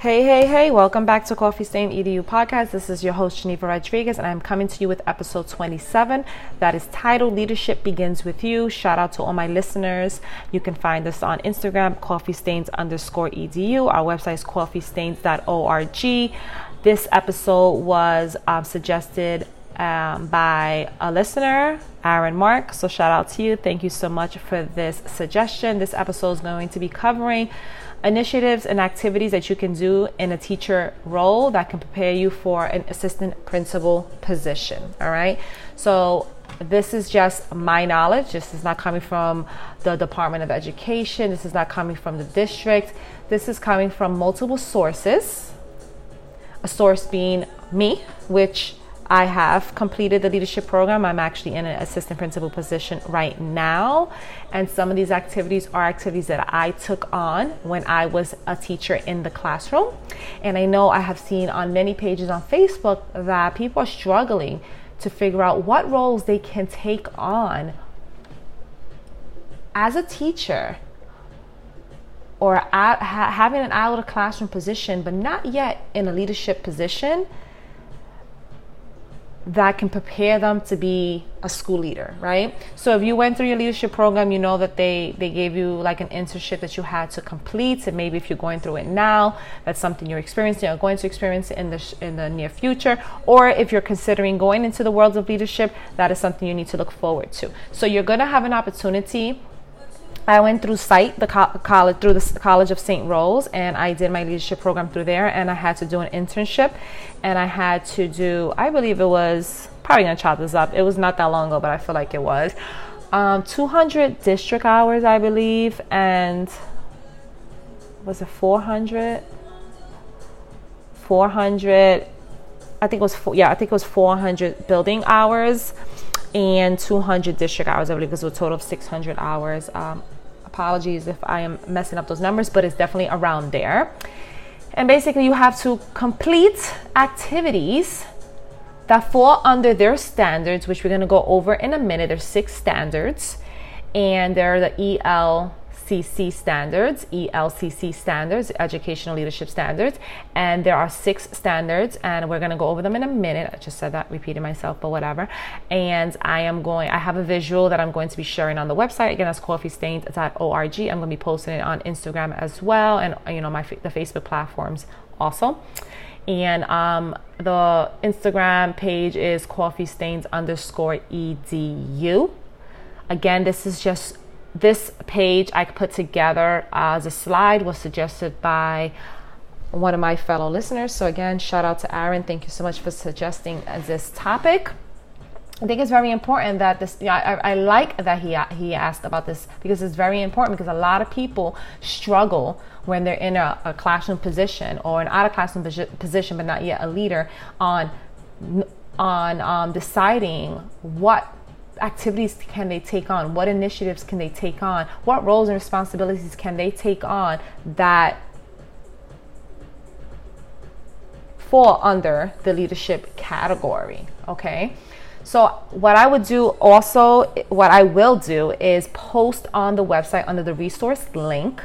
Hey, hey, hey, welcome back to Coffee Stain EDU podcast. This is your host, Geneva Rodriguez, and I'm coming to you with episode 27 that is titled Leadership Begins With You. Shout out to all my listeners. You can find us on Instagram, coffee stains underscore EDU. Our website is coffeestains.org. This episode was um, suggested um, by a listener, Aaron Mark. So shout out to you. Thank you so much for this suggestion. This episode is going to be covering initiatives and activities that you can do in a teacher role that can prepare you for an assistant principal position. All right. So this is just my knowledge. This is not coming from the Department of Education. This is not coming from the district. This is coming from multiple sources. A source being me, which I have completed the leadership program. I'm actually in an assistant principal position right now. And some of these activities are activities that I took on when I was a teacher in the classroom. And I know I have seen on many pages on Facebook that people are struggling to figure out what roles they can take on as a teacher or at, ha- having an out of classroom position, but not yet in a leadership position that can prepare them to be a school leader, right? So if you went through your leadership program, you know that they they gave you like an internship that you had to complete. And maybe if you're going through it now, that's something you're experiencing or going to experience in the in the near future. Or if you're considering going into the world of leadership, that is something you need to look forward to. So you're going to have an opportunity I went through SITE, the co- college, through the College of St. Rose, and I did my leadership program through there. And I had to do an internship, and I had to do, I believe it was probably gonna chop this up. It was not that long ago, but I feel like it was. Um, 200 district hours, I believe, and was it 400? 400. I think it was four, yeah, I think it was 400 building hours and 200 district hours, I believe, because it was a total of 600 hours. Um, apologies if I am messing up those numbers, but it's definitely around there. And basically, you have to complete activities that fall under their standards, which we're going to go over in a minute. There's six standards, and they're the EL ELCC standards, ELCC standards, educational leadership standards, and there are six standards, and we're going to go over them in a minute. I just said that, repeating myself, but whatever. And I am going, I have a visual that I'm going to be sharing on the website. Again, that's coffeestains.org. I'm going to be posting it on Instagram as well, and you know, my the Facebook platforms also. And um, the Instagram page is coffeestains underscore edu. Again, this is just this page I put together as a slide was suggested by one of my fellow listeners. So again, shout out to Aaron. Thank you so much for suggesting this topic. I think it's very important that this. I, I like that he he asked about this because it's very important because a lot of people struggle when they're in a, a classroom position or an out of classroom position, but not yet a leader on on um, deciding what activities can they take on? What initiatives can they take on? What roles and responsibilities can they take on that fall under the leadership category? Okay. So, what I would do also, what I will do is post on the website under the resource link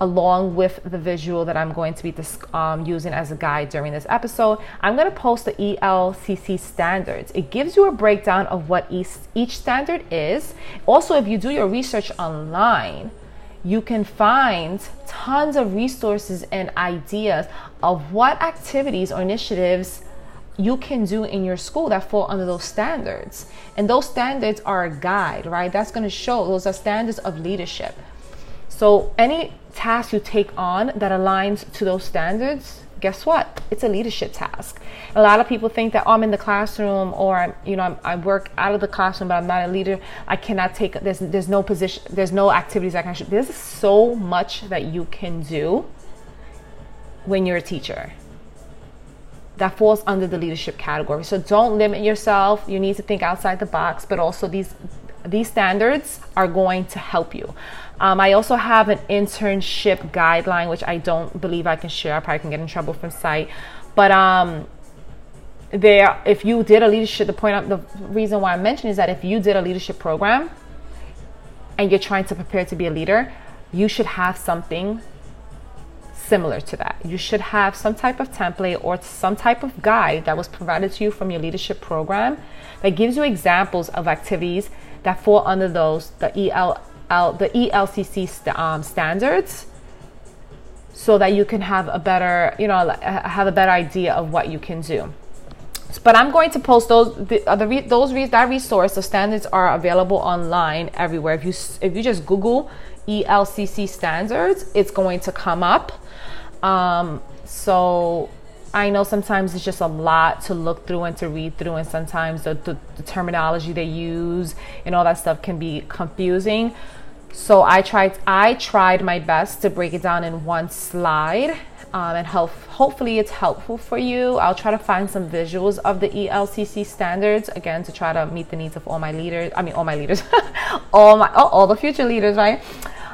along with the visual that I'm going to be um, using as a guide during this episode. I'm going to post the ELCC standards. It gives you a breakdown of what each, each standard is. Also, if you do your research online, you can find tons of resources and ideas of what activities or initiatives you can do in your school that fall under those standards. And those standards are a guide, right? That's going to show those are standards of leadership. So, any task you take on that aligns to those standards, guess what? It's a leadership task. A lot of people think that oh, I'm in the classroom or I'm, you know, I'm, i work out of the classroom, but I'm not a leader. I cannot take there's there's no position, there's no activities I can. There's so much that you can do when you're a teacher that falls under the leadership category. So don't limit yourself. You need to think outside the box, but also these these standards are going to help you. Um, I also have an internship guideline, which I don't believe I can share. I probably can get in trouble from SITE. But um, there, if you did a leadership, the point, the reason why I mentioned is that if you did a leadership program and you're trying to prepare to be a leader, you should have something similar to that. You should have some type of template or some type of guide that was provided to you from your leadership program that gives you examples of activities that fall under those the EL the ELCC um, standards so that you can have a better, you know, have a better idea of what you can do. But I'm going to post those the, uh, the those that resource. The standards are available online everywhere. If you if you just Google ELCC standards, it's going to come up. Um, so I know sometimes it's just a lot to look through and to read through, and sometimes the, the, the terminology they use and all that stuff can be confusing. So I tried I tried my best to break it down in one slide um, and help, hopefully it's helpful for you. I'll try to find some visuals of the ELCC standards again to try to meet the needs of all my leaders. I mean, all my leaders, all my all the future leaders, right?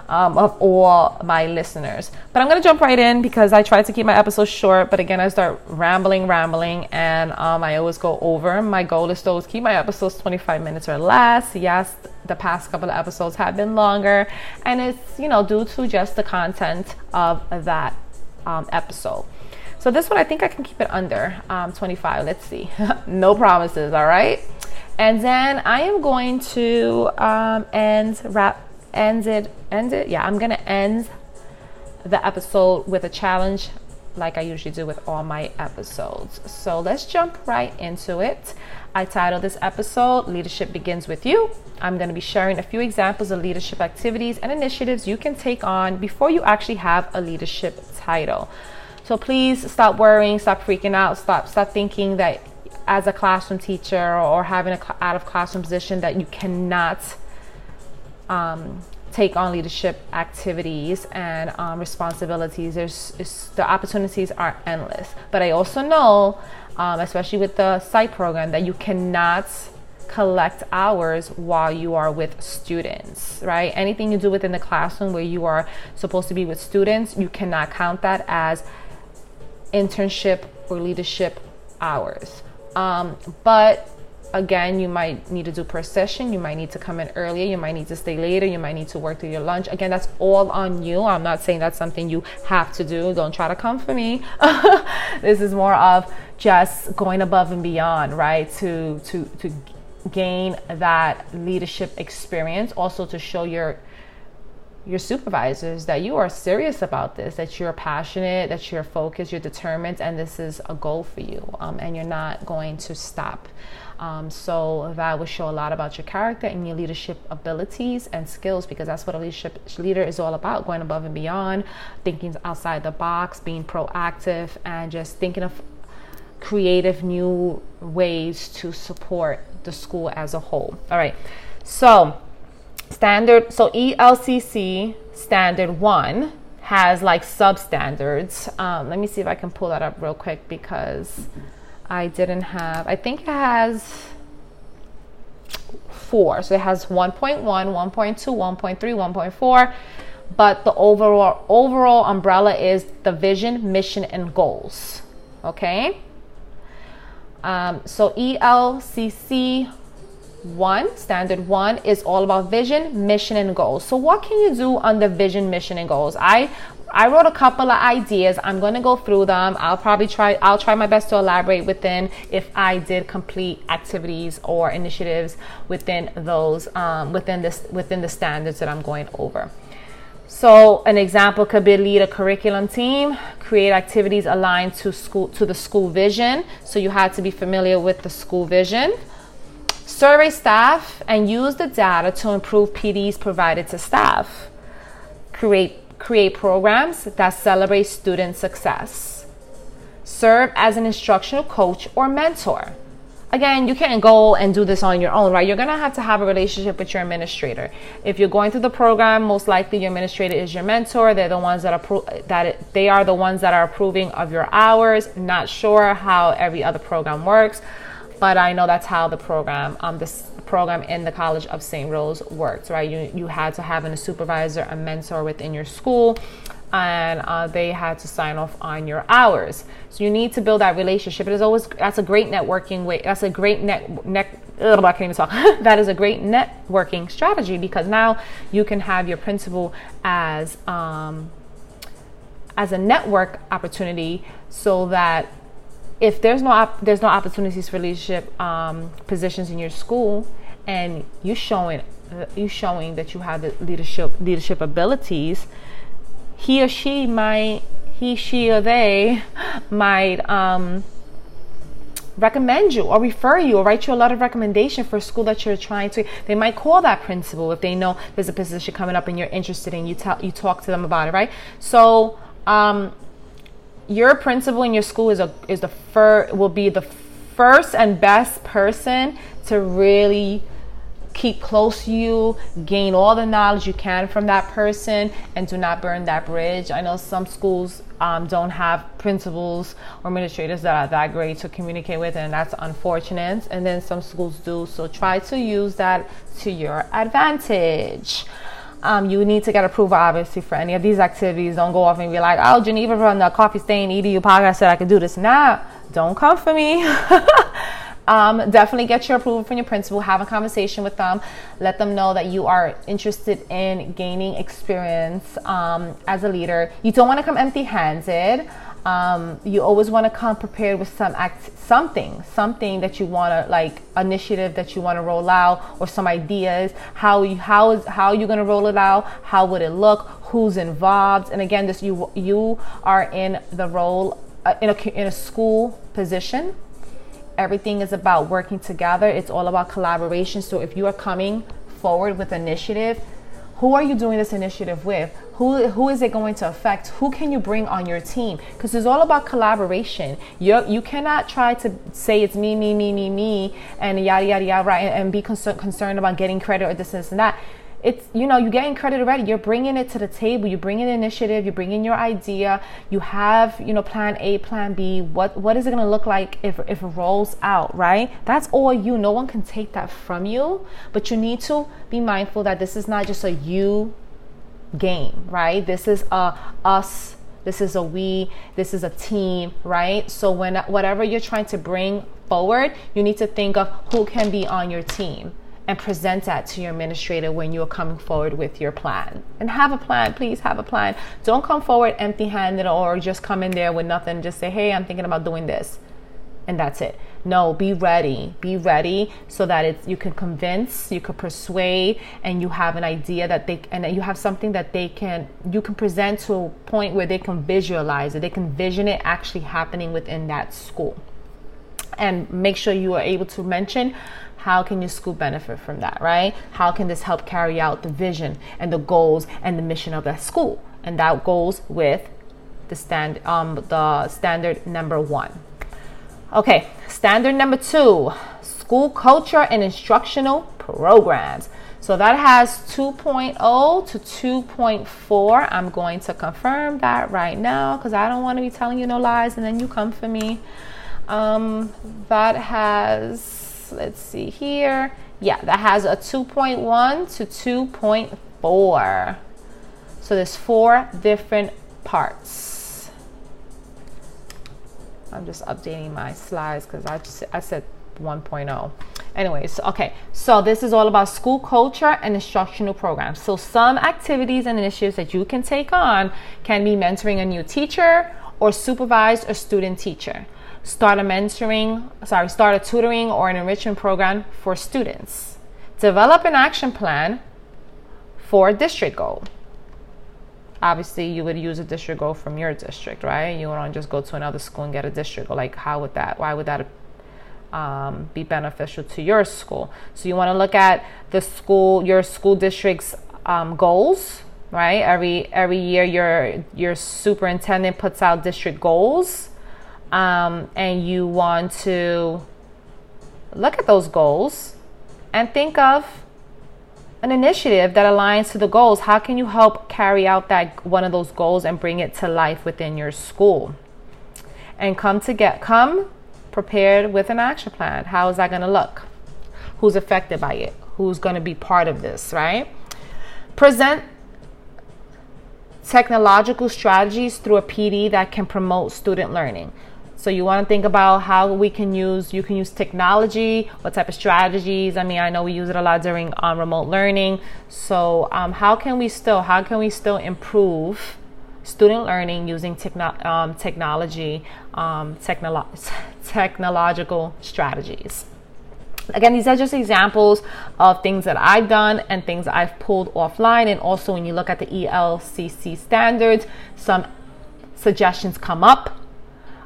Um, of all my listeners. But I'm gonna jump right in because I try to keep my episodes short. But again, I start rambling, rambling, and um, I always go over. My goal is to always keep my episodes 25 minutes or less. Yes, the past couple of episodes have been longer, and it's you know due to just the content of that um, episode. So this one, I think I can keep it under um, 25. Let's see. no promises, all right? And then I am going to um, end, wrap, end it, end it. Yeah, I'm to end the episode with a challenge like I usually do with all my episodes. So let's jump right into it. I titled this episode Leadership Begins with You. I'm going to be sharing a few examples of leadership activities and initiatives you can take on before you actually have a leadership title. So please stop worrying, stop freaking out, stop stop thinking that as a classroom teacher or having a out of classroom position that you cannot um, take on leadership activities and um, responsibilities. There's the opportunities are endless. But I also know, um, especially with the site program, that you cannot collect hours while you are with students, right? Anything you do within the classroom where you are supposed to be with students, you cannot count that as internship or leadership hours. Um, but again, you might need to do per session. You might need to come in earlier. You might need to stay later. You might need to work through your lunch. Again, that's all on you. I'm not saying that's something you have to do. Don't try to come for me. this is more of just going above and beyond, right? To to to gain that leadership experience, also to show your your supervisors that you are serious about this, that you're passionate, that you're focused, you're determined, and this is a goal for you, um, and you're not going to stop. Um, so that will show a lot about your character and your leadership abilities and skills because that's what a leadership leader is all about going above and beyond, thinking outside the box, being proactive, and just thinking of creative new ways to support the school as a whole. All right. So, standard, so ELCC standard one has like substandards. Um, let me see if I can pull that up real quick because I didn't have, I think it has four. So it has 1.1, 1.2, 1.3, 1.4. But the overall overall umbrella is the vision, mission, and goals. Okay. Um, so ELCC one, standard one, is all about vision, mission, and goals. So what can you do under vision, mission, and goals? I I wrote a couple of ideas. I'm going to go through them. I'll probably try I'll try my best to elaborate within if I did complete activities or initiatives within those um, within this within the standards that I'm going over. So an example could be lead a curriculum team, create activities aligned to school to the school vision. So you had to be familiar with the school vision. Survey staff and use the data to improve PDs provided to staff. Create create programs that celebrate student success. Serve as an instructional coach or mentor again, you can't go and do this on your own, right? You're to have to have a relationship with your administrator. If you're going through the program, most likely your administrator is your mentor. They're the ones that approve that it, they are the ones that are approving of your hours. Not sure how every other program works, but I know that's how the program um this program in the College of St. Rose works, right? You you had to have a supervisor, a mentor within your school and uh, they had to sign off on your hours. So you need to build that relationship. It is always that's a great networking way. That's a great net net. Ugh, I can't even talk. that is a great networking strategy because now you can have your principal as um, as a network opportunity so that if there's no op- there's no opportunities for leadership um, positions in your school and you showing uh, you showing that you have the leadership leadership abilities he or she might he she or they might um, recommend you or refer you or write you a lot of recommendation for a school that you're trying to they might call that principal if they know there's a position coming up and you're interested in you tell you talk to them about it right? So um, your principal in your school is a is the fir- will be the first and best person to really keep close to you, gain all the knowledge you can from that person, and do not burn that bridge. I know some schools um, don't have principals or administrators that are that great to communicate with, and that's unfortunate. And then some schools do, so try to use that to your advantage. Um, you need to get approval, obviously, for any of these activities. Don't go off and be like, oh, Geneva from the Coffee Stain EDU podcast said I could do this. Nah, don't come for me. um, definitely get your approval from your principal. Have a conversation with them. Let them know that you are interested in gaining experience um, as a leader. You don't want to come empty handed. Um, you always want to come prepared with some act, something, something that you want to like initiative that you want to roll out, or some ideas. How you how is how you going to roll it out? How would it look? Who's involved? And again, this you you are in the role uh, in a in a school position everything is about working together. It's all about collaboration. So if you are coming forward with initiative, who are you doing this initiative with? Who, who is it going to affect? Who can you bring on your team? Because it's all about collaboration. You you cannot try to say it's me, me, me, me, me, and yada yada yada, right? And, be concerned concerned about getting credit or this, this, and that it's you know you're getting credit already you're bringing it to the table you bring in initiative you bring in your idea you have you know plan a plan b what what is it going to look like if, if it rolls out right that's all you no one can take that from you but you need to be mindful that this is not just a you game right this is a us this is a we this is a team right so when whatever you're trying to bring forward you need to think of who can be on your team and present that to your administrator when you're coming forward with your plan. And have a plan, please have a plan. Don't come forward empty handed or just come in there with nothing. Just say, hey, I'm thinking about doing this. And that's it. No, be ready. Be ready so that it's you can convince, you can persuade, and you have an idea that they and you have something that they can you can present to a point where they can visualize it. They can vision it actually happening within that school. And make sure you are able to mention how can your school benefit from that, right? How can this help carry out the vision and the goals and the mission of that school? And that goes with the stand um the standard number one. Okay, standard number two, school culture and instructional programs. So that has 2.0 to 2.4. I'm going to confirm that right now because I don't want to be telling you no lies and then you come for me. Um, that has let's see here. Yeah, that has a 2.1 to 2.4. So there's four different parts. I'm just updating my slides because I, just, I said 1.0. Anyways, okay, so this is all about school culture and instructional programs. So some activities and initiatives that you can take on can be mentoring a new teacher or supervise a student teacher start a mentoring, sorry, start a tutoring or an enrichment program for students. Develop an action plan for a district goal. Obviously, you would use a district goal from your district, right? You don't just go to another school and get a district goal. Like, how would that? Why would that um, be beneficial to your school? So you want to look at the school, your school district's um, goals, right? Every every year, your your superintendent puts out district goals um, and you want to look at those goals and think of an initiative that aligns to the goals. How can you help carry out that one of those goals and bring it to life within your school? And come to get come prepared with an action plan. How is that going to look? Who's affected by it? Who's going to be part of this, right? Present technological strategies through a PD that can promote student learning. So you want to think about how we can use, you can use technology, what type of strategies. I mean, I know we use it a lot during um, remote learning. So um, how can we still, how can we still improve student learning using techno- um, technology, um, technolo- technological strategies. Again, these are just examples of things that I've done and things I've pulled offline. And also, when you look at the ELCC standards, some suggestions come up.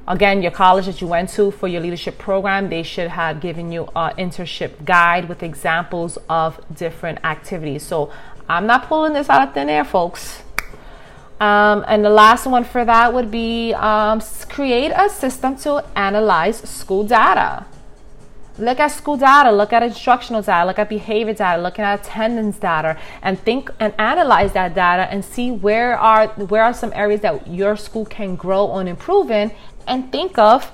Again, your college that you went to for your leadership program, they should have given you an internship guide with examples of different activities. So I'm not pulling this out of thin air, folks. Um, and the last one for that would be um, create a system to analyze school data. Look at school data, look at instructional data, look at behavior data, looking at attendance data, and think and analyze that data and see where are where are some areas that your school can grow on improving, and think of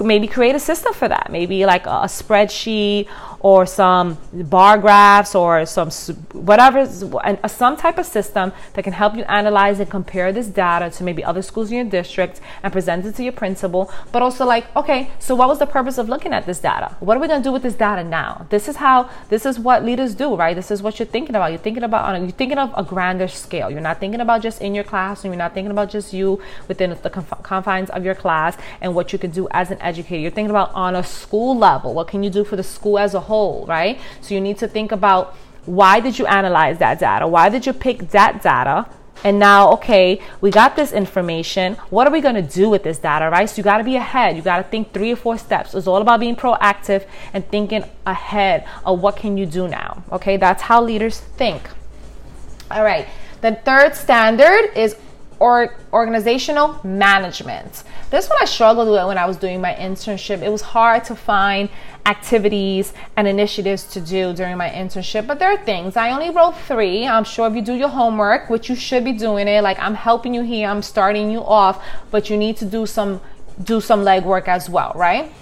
maybe create a system for that. Maybe like a, spreadsheet or some bar graphs or some whatever, uh, some type of system that can help you analyze and compare this data to maybe other schools in your district and present it to your principal. But also like, okay, so what was the purpose of looking at this data? What are we going to do with this data now? This is how, this is what leaders do, right? This is what you're thinking about. You're thinking about, on you're thinking of a grander scale. You're not thinking about just in your class and you're not thinking about just you within the confines of your class and what you can do as an educator. You're thinking about on a school level. What can you do for the school as a whole, right? So you need to think about why did you analyze that data? Why did you pick that data? And now, okay, we got this information. What are we going to do with this data, right? So you got to be ahead. You got to think three or four steps. It's all about being proactive and thinking ahead of what can you do now. Okay, that's how leaders think. All right. The third standard is or organizational management. This one I struggled with when I was doing my internship. It was hard to find activities and initiatives to do during my internship, but there are things. I only wrote three. I'm sure if you do your homework, which you should be doing it, like I'm helping you here, I'm starting you off, but you need to do some do some legwork as well, right?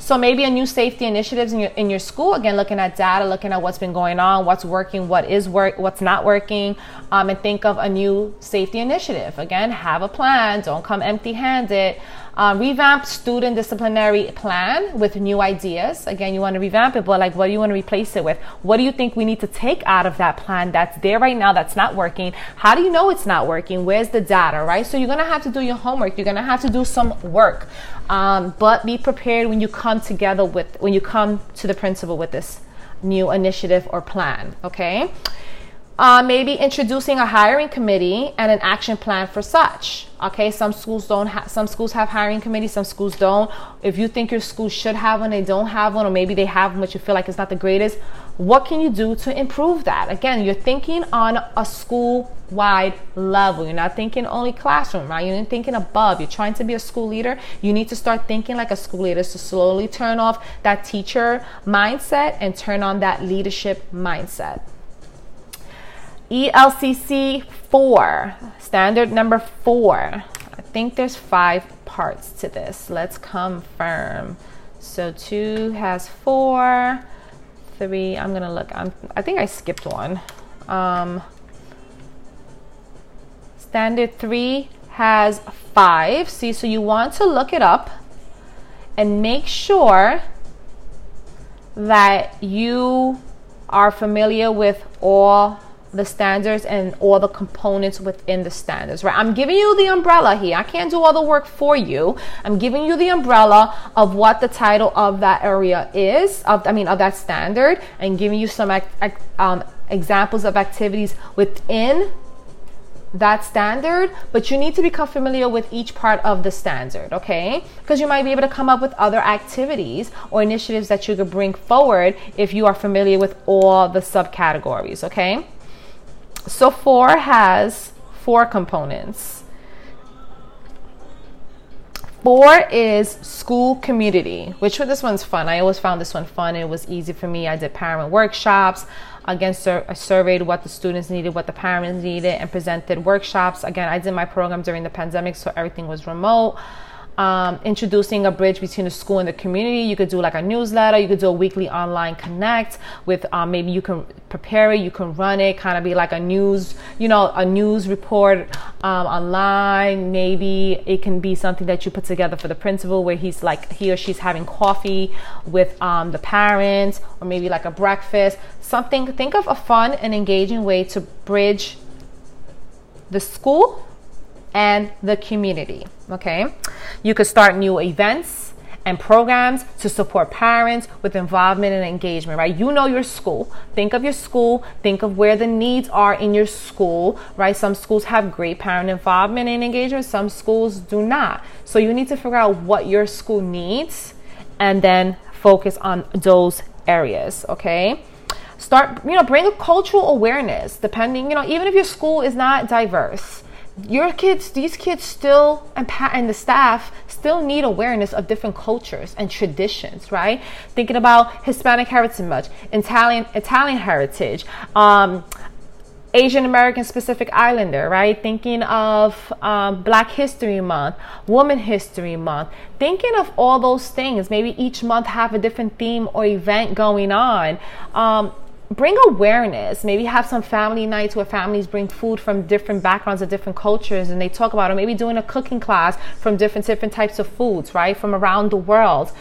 So maybe a new safety initiatives in your in your school. Again, looking at data, looking at what's been going on, what's working, what is work, what's not working, um, and think of a new safety initiative. Again, have a plan. Don't come empty-handed. Um, revamp student disciplinary plan with new ideas. Again, you want to revamp it, but like, what do you want to replace it with? What do you think we need to take out of that plan that's there right now that's not working? How do you know it's not working? Where's the data, right? So you're going to have to do your homework. You're going to have to do some work. Um, but be prepared when you come together with, when you come to the principal with this new initiative or plan, okay? Uh, maybe introducing a hiring committee and an action plan for such. Okay, some schools don't have, some schools have hiring committees, some schools don't. If you think your school should have one, they don't have one, or maybe they have one, but you feel like it's not the greatest, what can you do to improve that? Again, you're thinking on a school wide level. You're not thinking only classroom, right? You're thinking above. You're trying to be a school leader. You need to start thinking like a school leader to slowly turn off that teacher mindset and turn on that leadership mindset. ELCC 4, standard number 4. I think there's five parts to this. Let's confirm. So 2 has 4, 3, I'm going to look. I'm, I think I skipped one. Um, standard 3 has 5. See, so you want to look it up and make sure that you are familiar with all the standards and all the components within the standards, right? I'm giving you the umbrella here. I can't do all the work for you. I'm giving you the umbrella of what the title of that area is, of I mean of that standard, and giving you some um, examples of activities within that standard, but you need to become familiar with each part of the standard, okay? Because you might be able to come up with other activities or initiatives that you could bring forward if you are familiar with all the subcategories, okay? So four has four components. Four is school community, which this one's fun. I always found this one fun. It was easy for me. I did parent workshops. Again, sur- I surveyed what the students needed, what the parents needed, and presented workshops. Again, I did my program during the pandemic, so everything was remote um, introducing a bridge between the school and the community. You could do like a newsletter. You could do a weekly online connect with um, maybe you can prepare it, you can run it, kind of be like a news, you know, a news report um, online. Maybe it can be something that you put together for the principal where he's like he or she's having coffee with um, the parents, or maybe like a breakfast. Something. Think of a fun and engaging way to bridge the school and the community. Okay, you could start new events and programs to support parents with involvement and engagement, right? You know your school. Think of your school, think of where the needs are in your school, right? Some schools have great parent involvement and engagement, some schools do not. So you need to figure out what your school needs and then focus on those areas, okay? Start, you know, bring a cultural awareness depending, you know, even if your school is not diverse your kids, these kids still, and, and the staff still need awareness of different cultures and traditions, right? Thinking about Hispanic heritage, much, Italian, Italian heritage, um, Asian American Pacific Islander, right? Thinking of um, Black History Month, Woman History Month, thinking of all those things. Maybe each month have a different theme or event going on. Um, bring awareness. Maybe have some family nights where families bring food from different backgrounds and different cultures and they talk about it. Maybe doing a cooking class from different different types of foods, right, from around the world.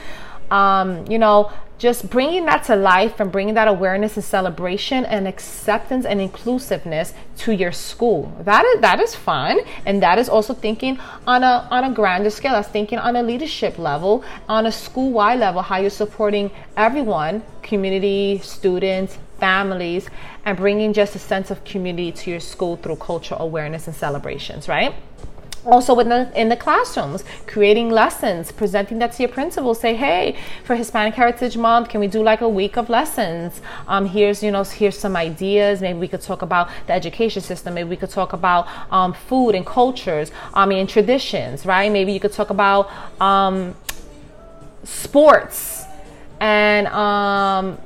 Um, you know, just bringing that to life and bringing that awareness and celebration and acceptance and inclusiveness to your school. That is that is fun, and that is also thinking on a on a grander scale. That's thinking on a leadership level, on a school wide level, how you're supporting everyone, community, students, families, and bringing just a sense of community to your school through cultural awareness and celebrations, right? also the in the classrooms creating lessons presenting that to your principal say hey for hispanic heritage month can we do like a week of lessons? Um, here's you know here's some ideas. Maybe we could talk about the education system. Maybe we could talk about um, food and cultures i mean traditions right? Maybe you could talk about um, sports and um,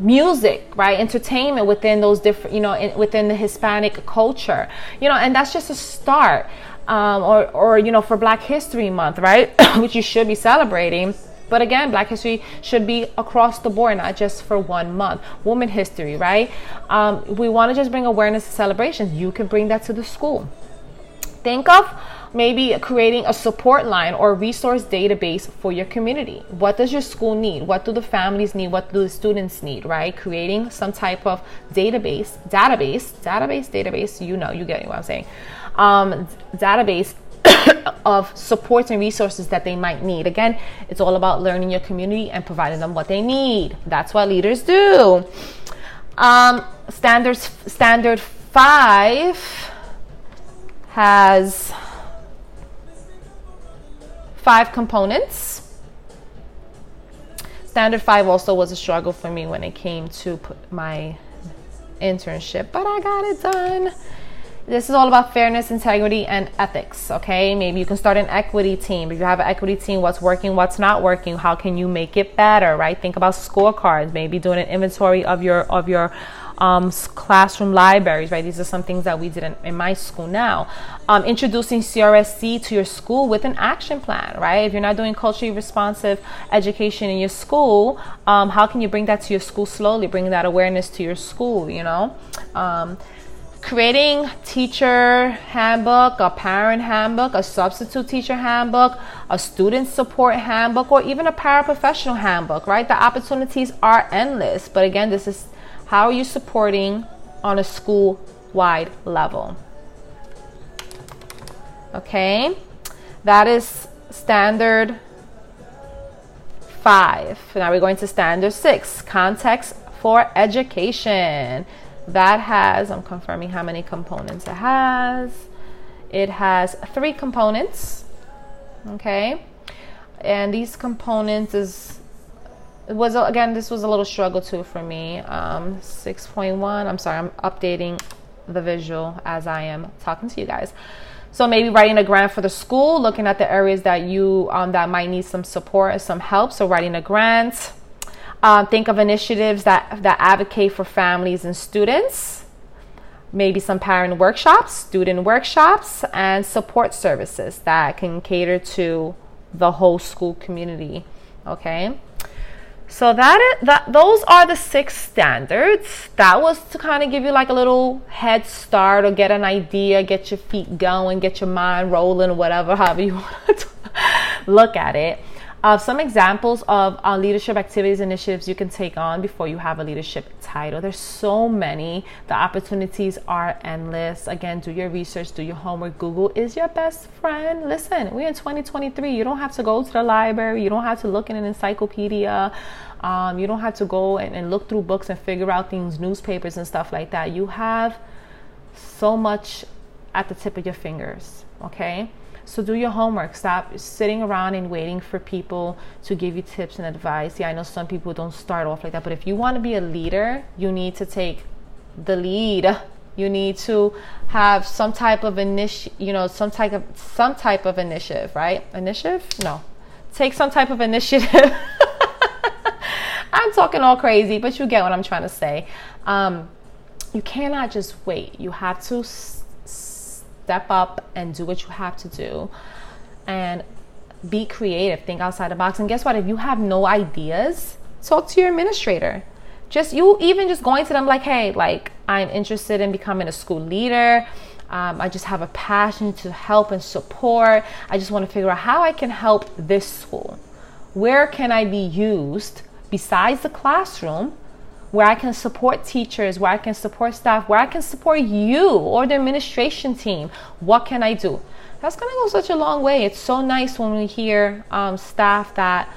music right? Entertainment within those different you know in, within the hispanic culture you know and that's just a start um, or or you know for black history month right? Which you should be celebrating. But again black history should be across the board not just for one month. Woman history right? Um, we want to just bring awareness to celebrations. You can bring that to the school. Think of maybe creating a support line or resource database for your community. What does your school need? What do the families need? What do the students need, right? Creating some type of database, database, database, database, you know, you get what I'm saying. Um, database of supports and resources that they might need. Again, it's all about learning your community and providing them what they need. That's what leaders do. Um, standards standard five has five components. Standard five also was a struggle for me when it came to my internship, but I got it done. This is all about fairness, integrity, and ethics. Okay, maybe you can start an equity team. If you have an equity team, what's working, what's not working, how can you make it better? Right? Think about scorecards. Maybe doing an inventory of your of your um, classroom libraries, right? These are some things that we did in, in my school now. Um, introducing CRSE to your school with an action plan, right? If you're not doing culturally responsive education in your school, um, how can you bring that to your school slowly, bring that awareness to your school, you know? Um, creating teacher handbook, a parent handbook, a substitute teacher handbook, a student support handbook, or even a paraprofessional handbook, right? The opportunities are endless. But again, this is how are you supporting on a school wide level? Okay, that is standard five. Now we're going to standard six context for education. That has, I'm confirming how many components it has. It has three components. Okay, and these components is it was again this was a little struggle too for me. Um, 6.1 i'm sorry i'm updating the visual as i am talking to you guys. So maybe writing a grant for the school looking at the areas that you um, that might need some support and some help. So writing a grant um, think of initiatives that that advocate for families and students. Maybe some parent workshops student workshops and support services that can cater to the whole school community okay so that is, that those are the six standards. That was to kind of give you like a little head start or get an idea, get your feet going, get your mind rolling, whatever, however you want to look at it. Uh, some examples of uh, leadership activities initiatives you can take on before you have a leadership title. There's so many. The opportunities are endless. Again, do your research, do your homework. Google is your best friend. Listen, we're in 2023. You don't have to go to the library. You don't have to look in an encyclopedia. Um, you don't have to go and, and look through books and figure out things, newspapers and stuff like that. You have so much at the tip of your fingers. Okay. So do your homework. Stop sitting around and waiting for people to give you tips and advice. Yeah, I know some people don't start off like that, but if you want to be a leader, you need to take the lead. You need to have some type of initiative, you know, some type of some type of initiative, right? Initiative? No. Take some type of initiative. I'm talking all crazy, but you get what I'm trying to say. Um, you cannot just wait. You have to step up and do what you have to do and be creative, think outside the box. And guess what? If you have no ideas, talk to your administrator. Just you, even just going to them like, hey, like, I'm interested in becoming a school leader. Um, I just have a passion to help and support. I just want to figure out how I can help this school. Where can I be used besides the classroom where I can support teachers, where I can support staff, where I can support you or the administration team. What can I do? That's going to go such a long way. It's so nice when we hear um, staff that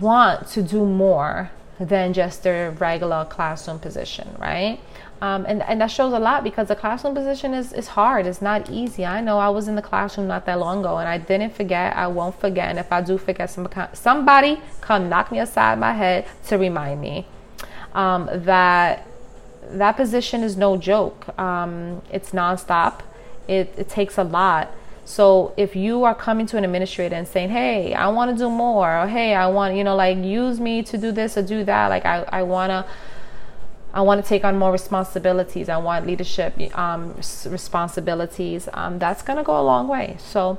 want to do more than just their regular classroom position, right? Um, and, and that shows a lot because the classroom position is, is hard. It's not easy. I know I was in the classroom not that long ago and I didn't forget. I won't forget. And if I do forget, somebody come knock me aside my head to remind me um, that that position is no joke. Um, it's nonstop. It, it takes a lot. So if you are coming to an administrator and saying, "Hey, I want to do more," or "Hey, I want you know like use me to do this or do that," like I I wanna I want to take on more responsibilities. I want leadership um, responsibilities. Um, that's gonna go a long way. So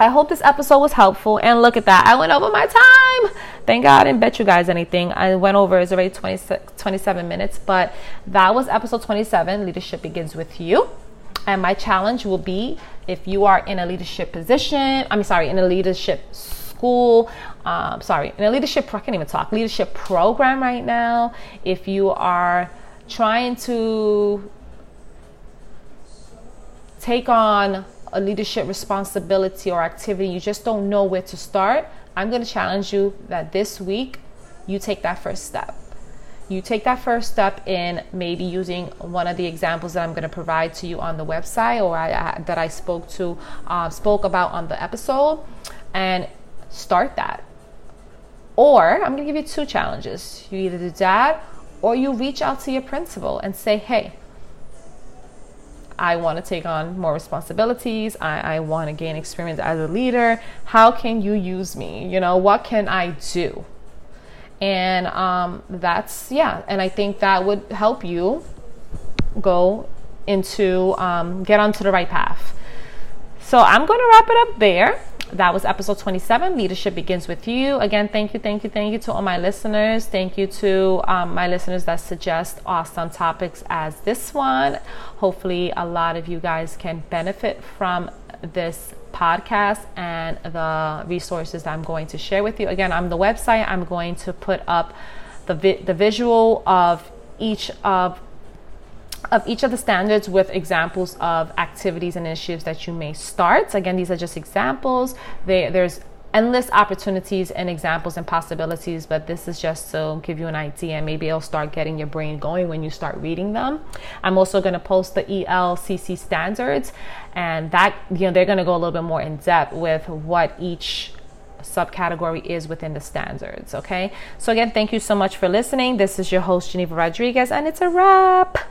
I hope this episode was helpful. And look at that. I went over my time. Thank God I didn't bet you guys anything. I went over, it's already 26, 27 minutes. But that was episode 27. Leadership begins with you. And my challenge will be if you are in a leadership position, I'm sorry, in a leadership school, um, sorry, in a leadership, I can't even talk, leadership program right now, if you are trying to take on a leadership responsibility or activity, you just don't know where to start, I'm going to challenge you that this week you take that first step. You take that first step in maybe using one of the examples that I'm going to provide to you on the website or I, I, that I spoke to uh, spoke about on the episode, and start that. Or I'm going to give you two challenges. You either do that or you reach out to your principal and say, "Hey, I want to take on more responsibilities. I, I want to gain experience as a leader. How can you use me? You know, what can I do? And um, that's, yeah, and I think that would help you go into, um, get onto the right path. So I'm going to wrap it up there that was episode 27 leadership begins with you. Again thank you thank you thank you to all my listeners. Thank you to um, my listeners that suggest awesome topics as this one. Hopefully a lot of you guys can benefit from this podcast and the resources that i'm going to share with you. Again on the website. I'm going to put up the, vi- the visual of each of of each of the standards with examples of activities and initiatives that you may start. Again, these are just examples. They, there's endless opportunities and examples and possibilities, but this is just to give you an idea and maybe it'll start getting your brain going when you start reading them. I'm also going to post the ELCC standards and that, you know, they're going to go a little bit more in depth with what each subcategory is within the standards. Okay. So again, thank you so much for listening. This is your host, Geneva Rodriguez, and it's a wrap.